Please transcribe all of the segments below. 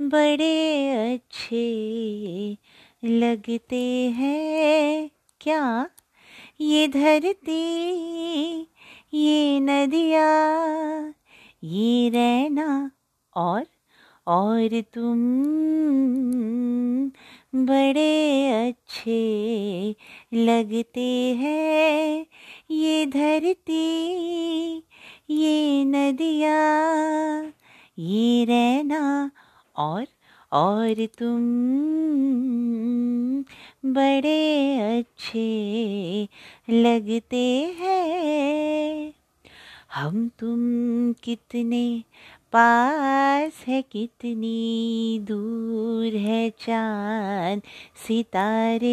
बड़े अच्छे लगते हैं। क्या? ये धरती, ये नदिया, ये रहना और और तुम बड़े अच्छे लगते हैं। ये धरती, ये नदिया, ये रहना और और तुम बड़े अच्छे लगते हैं। हम तुम कितने पास है, कितनी दूर है चाँद सितारे।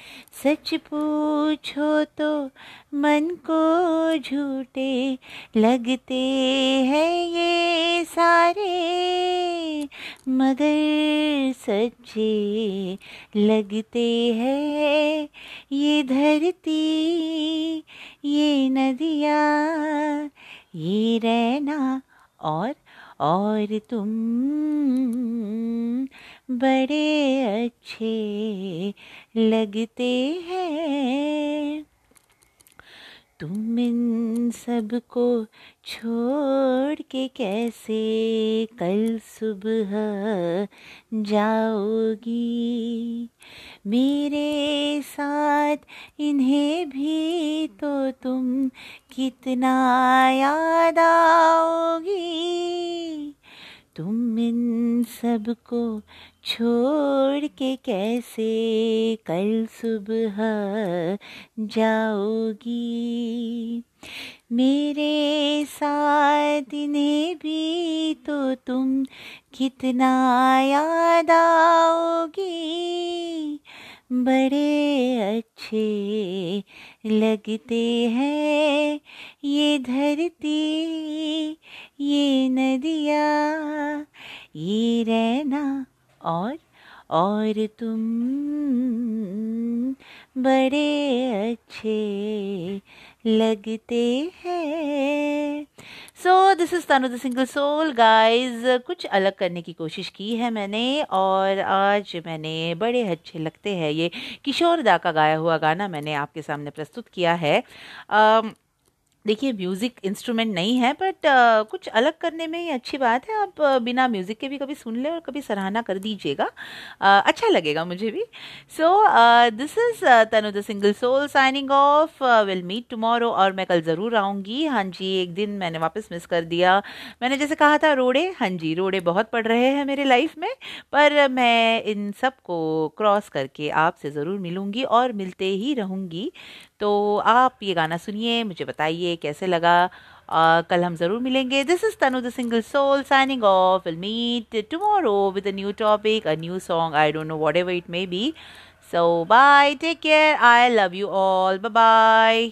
सच पूछो तो मन को झूठे लगते हैं ये सारे, मगर सच्चे लगते हैं ये धरती, ये नदिया, ये रहना और और तुम बड़े अच्छे लगते हैं। तुम इन सबको छोड़ के कैसे कल सुबह जाओगी? मेरे साथ इन्हें भी तो तुम कितना याद आओगी? तुम इन सबको छोड़ के कैसे कल सुबह जाओगी? मेरे साथ इन्हें भी तो तुम कितना याद आओगी? बड़े अच्छे लगते हैं ये धरती, ये नदिया। ये रहना और और तुम बड़े अच्छे लगते हैं। So this is Tanu the single soul guys कुछ अलग करने की कोशिश की है मैंने और आज मैंने बड़े अच्छे लगते हैं ये किशोर दा का गाया हुआ गाना मैंने आपके सामने प्रस्तुत किया है। um, देखिए म्यूज़िक इंस्ट्रूमेंट नहीं है बट uh, कुछ अलग करने में ही अच्छी बात है। आप बिना म्यूज़िक के भी कभी सुन ले और कभी सराहना कर दीजिएगा। अच्छा लगेगा मुझे भी। So this is Tanu the single soul signing off will meet tomorrow और मैं कल ज़रूर आऊँगी। हाँ जी एक दिन मैंने वापस मिस कर दिया। मैंने जैसे कहा था रोड़े। हाँ जी रोड़े बहुत पड़ रहे हैं मेरे लाइफ में। पर मैं इन सबको क्रॉस करके आपसे ज़रूर मिलूँगी और मिलते ही रहूँगी। तो आप ये गाना सुनिए मुझे बताइए। कैसे लगा? uh, कल हम ज़रूर मिलेंगे। This is Tanu the single soul signing off will meet tomorrow with a new topic a new song I don't know whatever it may be so bye take care I love you all bye